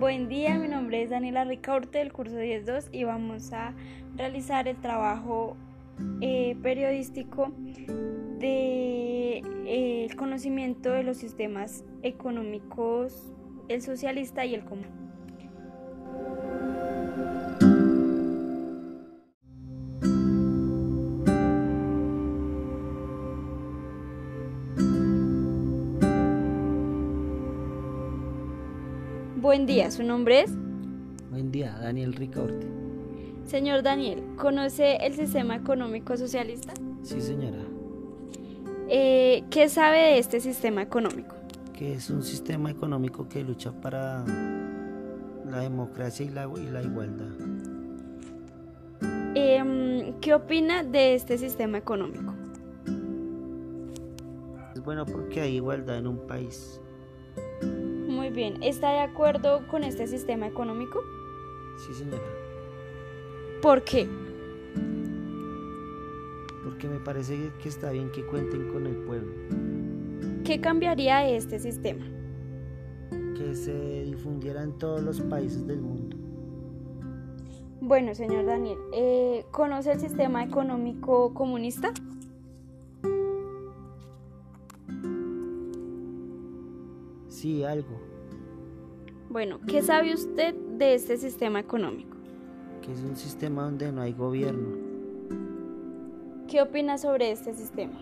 Buen día, mi nombre es Daniela Ricaurte del curso 10.2 y vamos a realizar el trabajo eh, periodístico del de, eh, conocimiento de los sistemas económicos, el socialista y el común. Buen día, ¿su nombre es? Buen día, Daniel Ricaurte. Señor Daniel, ¿conoce el sistema económico socialista? Sí, señora. Eh, ¿Qué sabe de este sistema económico? Que es un sistema económico que lucha para la democracia y la, y la igualdad. Eh, ¿Qué opina de este sistema económico? Es bueno porque hay igualdad en un país. Muy bien, ¿está de acuerdo con este sistema económico? Sí, señora. ¿Por qué? Porque me parece que está bien que cuenten con el pueblo. ¿Qué cambiaría de este sistema? Que se difundiera en todos los países del mundo. Bueno, señor Daniel, eh, ¿conoce el sistema económico comunista? Sí, algo. Bueno, ¿qué sabe usted de este sistema económico? Que es un sistema donde no hay gobierno. ¿Qué opina sobre este sistema?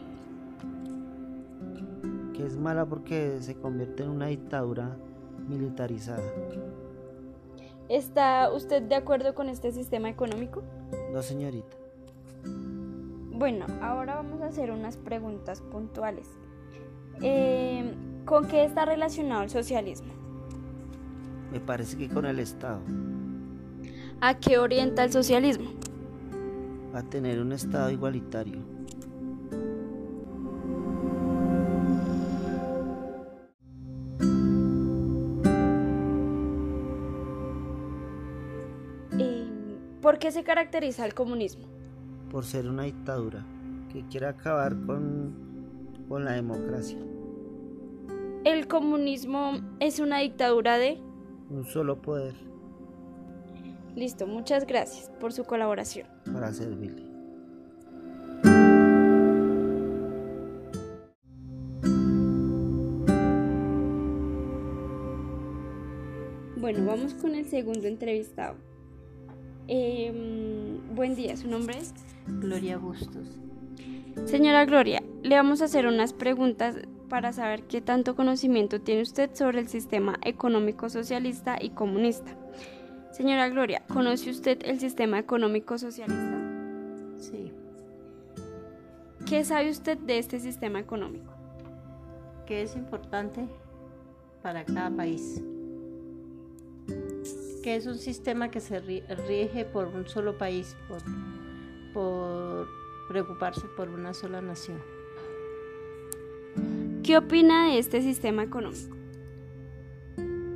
Que es mala porque se convierte en una dictadura militarizada. ¿Está usted de acuerdo con este sistema económico? No, señorita. Bueno, ahora vamos a hacer unas preguntas puntuales. Eh, ¿Con qué está relacionado el socialismo? Me parece que con el Estado. ¿A qué orienta el socialismo? A tener un Estado igualitario. Eh, ¿Por qué se caracteriza el comunismo? Por ser una dictadura que quiere acabar con, con la democracia. ¿El comunismo es una dictadura de? Un solo poder. Listo, muchas gracias por su colaboración. Para servirle. Bueno, vamos con el segundo entrevistado. Eh, buen día, ¿su nombre es? Gloria Bustos. Señora Gloria, le vamos a hacer unas preguntas para saber qué tanto conocimiento tiene usted sobre el sistema económico socialista y comunista. Señora Gloria, ¿conoce usted el sistema económico socialista? Sí. ¿Qué sabe usted de este sistema económico? Que es importante para cada país. Que es un sistema que se rige por un solo país, por, por preocuparse por una sola nación. ¿Qué opina de este sistema económico?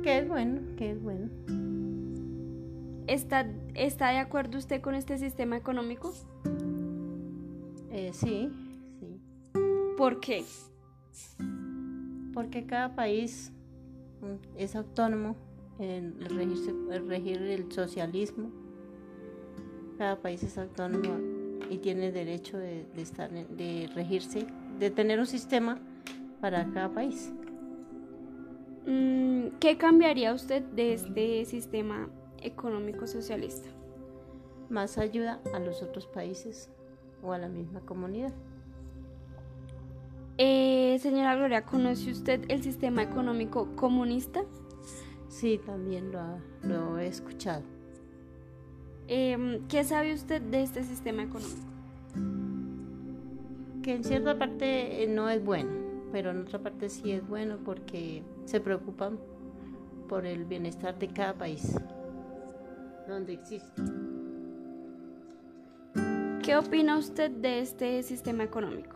Que es bueno, que es bueno. ¿Está, ¿Está de acuerdo usted con este sistema económico? Eh, sí, sí. ¿Por qué? Porque cada país mm, es autónomo en regirse, en regir el socialismo. Cada país es autónomo y tiene derecho de, de, estar, de regirse, de tener un sistema para cada país. ¿Qué cambiaría usted de este sistema económico socialista? Más ayuda a los otros países o a la misma comunidad. Eh, señora Gloria, ¿conoce usted el sistema económico comunista? Sí, también lo, ha, lo he escuchado. Eh, ¿Qué sabe usted de este sistema económico? Que en cierta parte no es bueno, pero en otra parte sí es bueno porque se preocupan por el bienestar de cada país donde existe. ¿Qué opina usted de este sistema económico?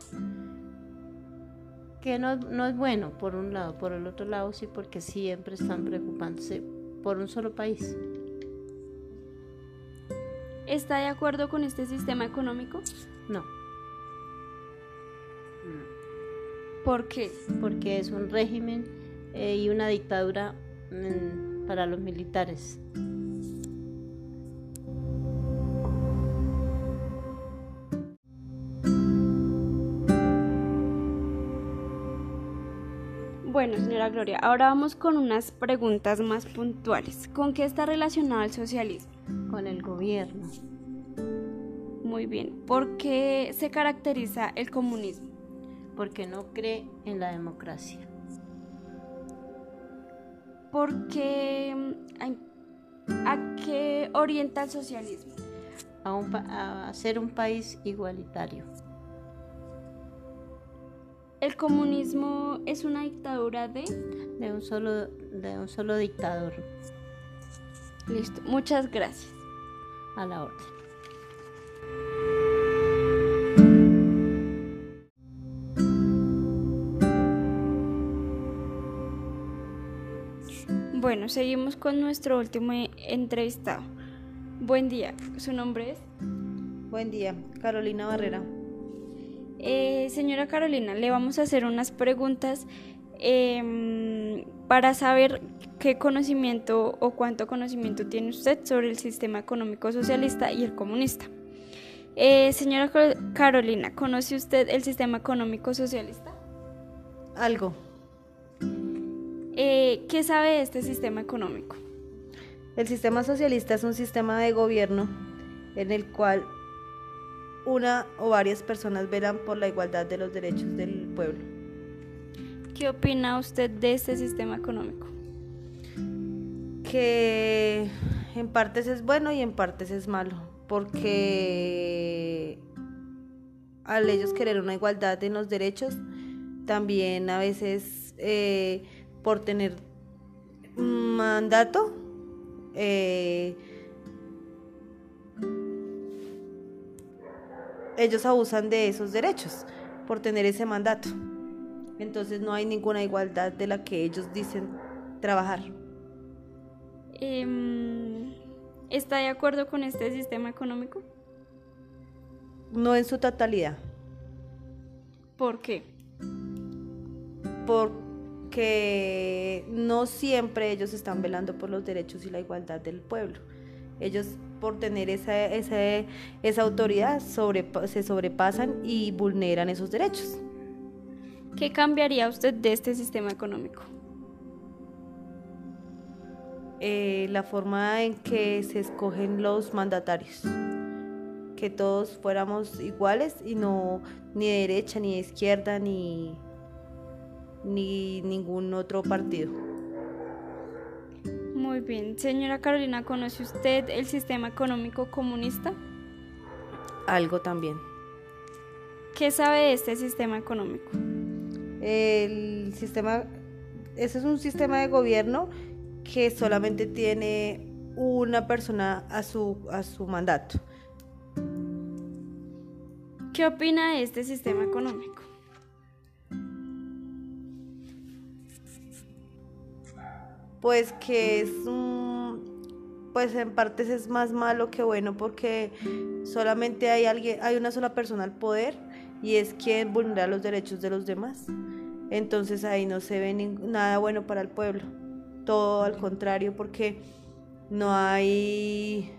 Que no, no, es bueno por un lado, por el otro lado sí, porque siempre están preocupándose por un solo país. ¿Está de acuerdo con este sistema económico? No. ¿Por qué? Porque es un régimen eh, y una dictadura mmm, para los militares. Bueno, señora Gloria, ahora vamos con unas preguntas más puntuales. ¿Con qué está relacionado el socialismo? Con el gobierno. Muy bien. ¿Por qué se caracteriza el comunismo? Porque no cree en la democracia. ¿Por qué, ¿A qué orienta el socialismo? A, a ser un país igualitario. ¿El comunismo es una dictadura de? De un solo, de un solo dictador. Listo, muchas gracias. A la orden. Bueno, seguimos con nuestro último entrevistado. Buen día, ¿su nombre es? Buen día, Carolina Barrera. Eh, señora Carolina, le vamos a hacer unas preguntas em, para saber qué conocimiento o cuánto conocimiento tiene usted sobre el sistema económico socialista y el comunista. Eh, señora Carolina, ¿conoce usted el sistema económico socialista? Algo. Eh, ¿Qué sabe de este sistema económico? El sistema socialista es un sistema de gobierno en el cual una o varias personas velan por la igualdad de los derechos del pueblo. ¿Qué opina usted de este sistema económico? Que en partes es bueno y en partes es malo, porque al ellos querer una igualdad en los derechos, también a veces eh, por tener mandato, eh, ellos abusan de esos derechos por tener ese mandato. Entonces no hay ninguna igualdad de la que ellos dicen trabajar. Em, ¿Está de acuerdo con este sistema económico? No en su totalidad. ¿Por qué? Porque no siempre ellos están velando por los derechos y la igualdad del pueblo. Ellos por tener esa, esa, esa autoridad se sobrepasan y vulneran esos derechos. ¿Qué cambiaría usted de este sistema económico? Eh, la forma en que se escogen los mandatarios. Que todos fuéramos iguales y no ni de derecha, ni de izquierda, ni, ni ningún otro partido. Muy bien. Señora Carolina, ¿conoce usted el sistema económico comunista? Algo también. ¿Qué sabe de este sistema económico? El sistema, ese es un sistema de gobierno que solamente tiene una persona a su, a su mandato. ¿Qué opina de este sistema económico? Pues que es un, pues en partes es más malo que bueno porque solamente hay alguien, hay una sola persona al poder y es quien vulnera los derechos de los demás. Entonces ahí no se ve nada bueno para el pueblo. Todo al contrario porque no hay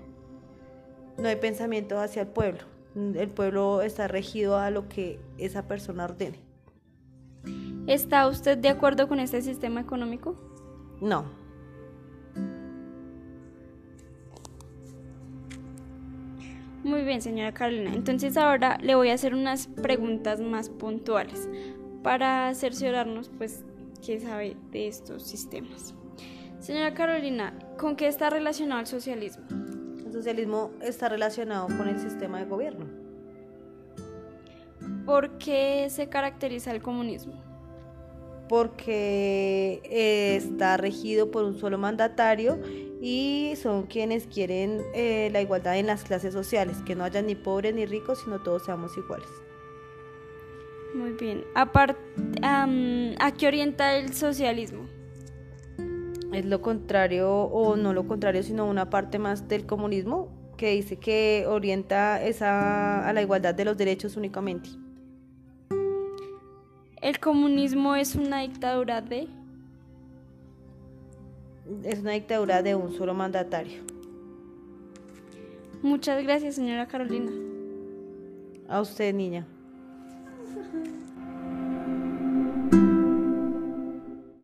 no hay pensamiento hacia el pueblo. El pueblo está regido a lo que esa persona ordene. ¿Está usted de acuerdo con este sistema económico? No. Muy bien, señora Carolina. Entonces ahora le voy a hacer unas preguntas más puntuales para cerciorarnos, pues, qué sabe de estos sistemas. Señora Carolina, ¿con qué está relacionado el socialismo? El socialismo está relacionado con el sistema de gobierno. ¿Por qué se caracteriza el comunismo? Porque eh, está regido por un solo mandatario y son quienes quieren eh, la igualdad en las clases sociales, que no haya ni pobres ni ricos, sino todos seamos iguales. Muy bien. ¿A qué orienta el socialismo? Es lo contrario, o no lo contrario, sino una parte más del comunismo que dice que orienta esa, a la igualdad de los derechos únicamente. ¿El comunismo es una dictadura de? es una dictadura de un solo mandatario. Muchas gracias, señora Carolina. A usted, niña.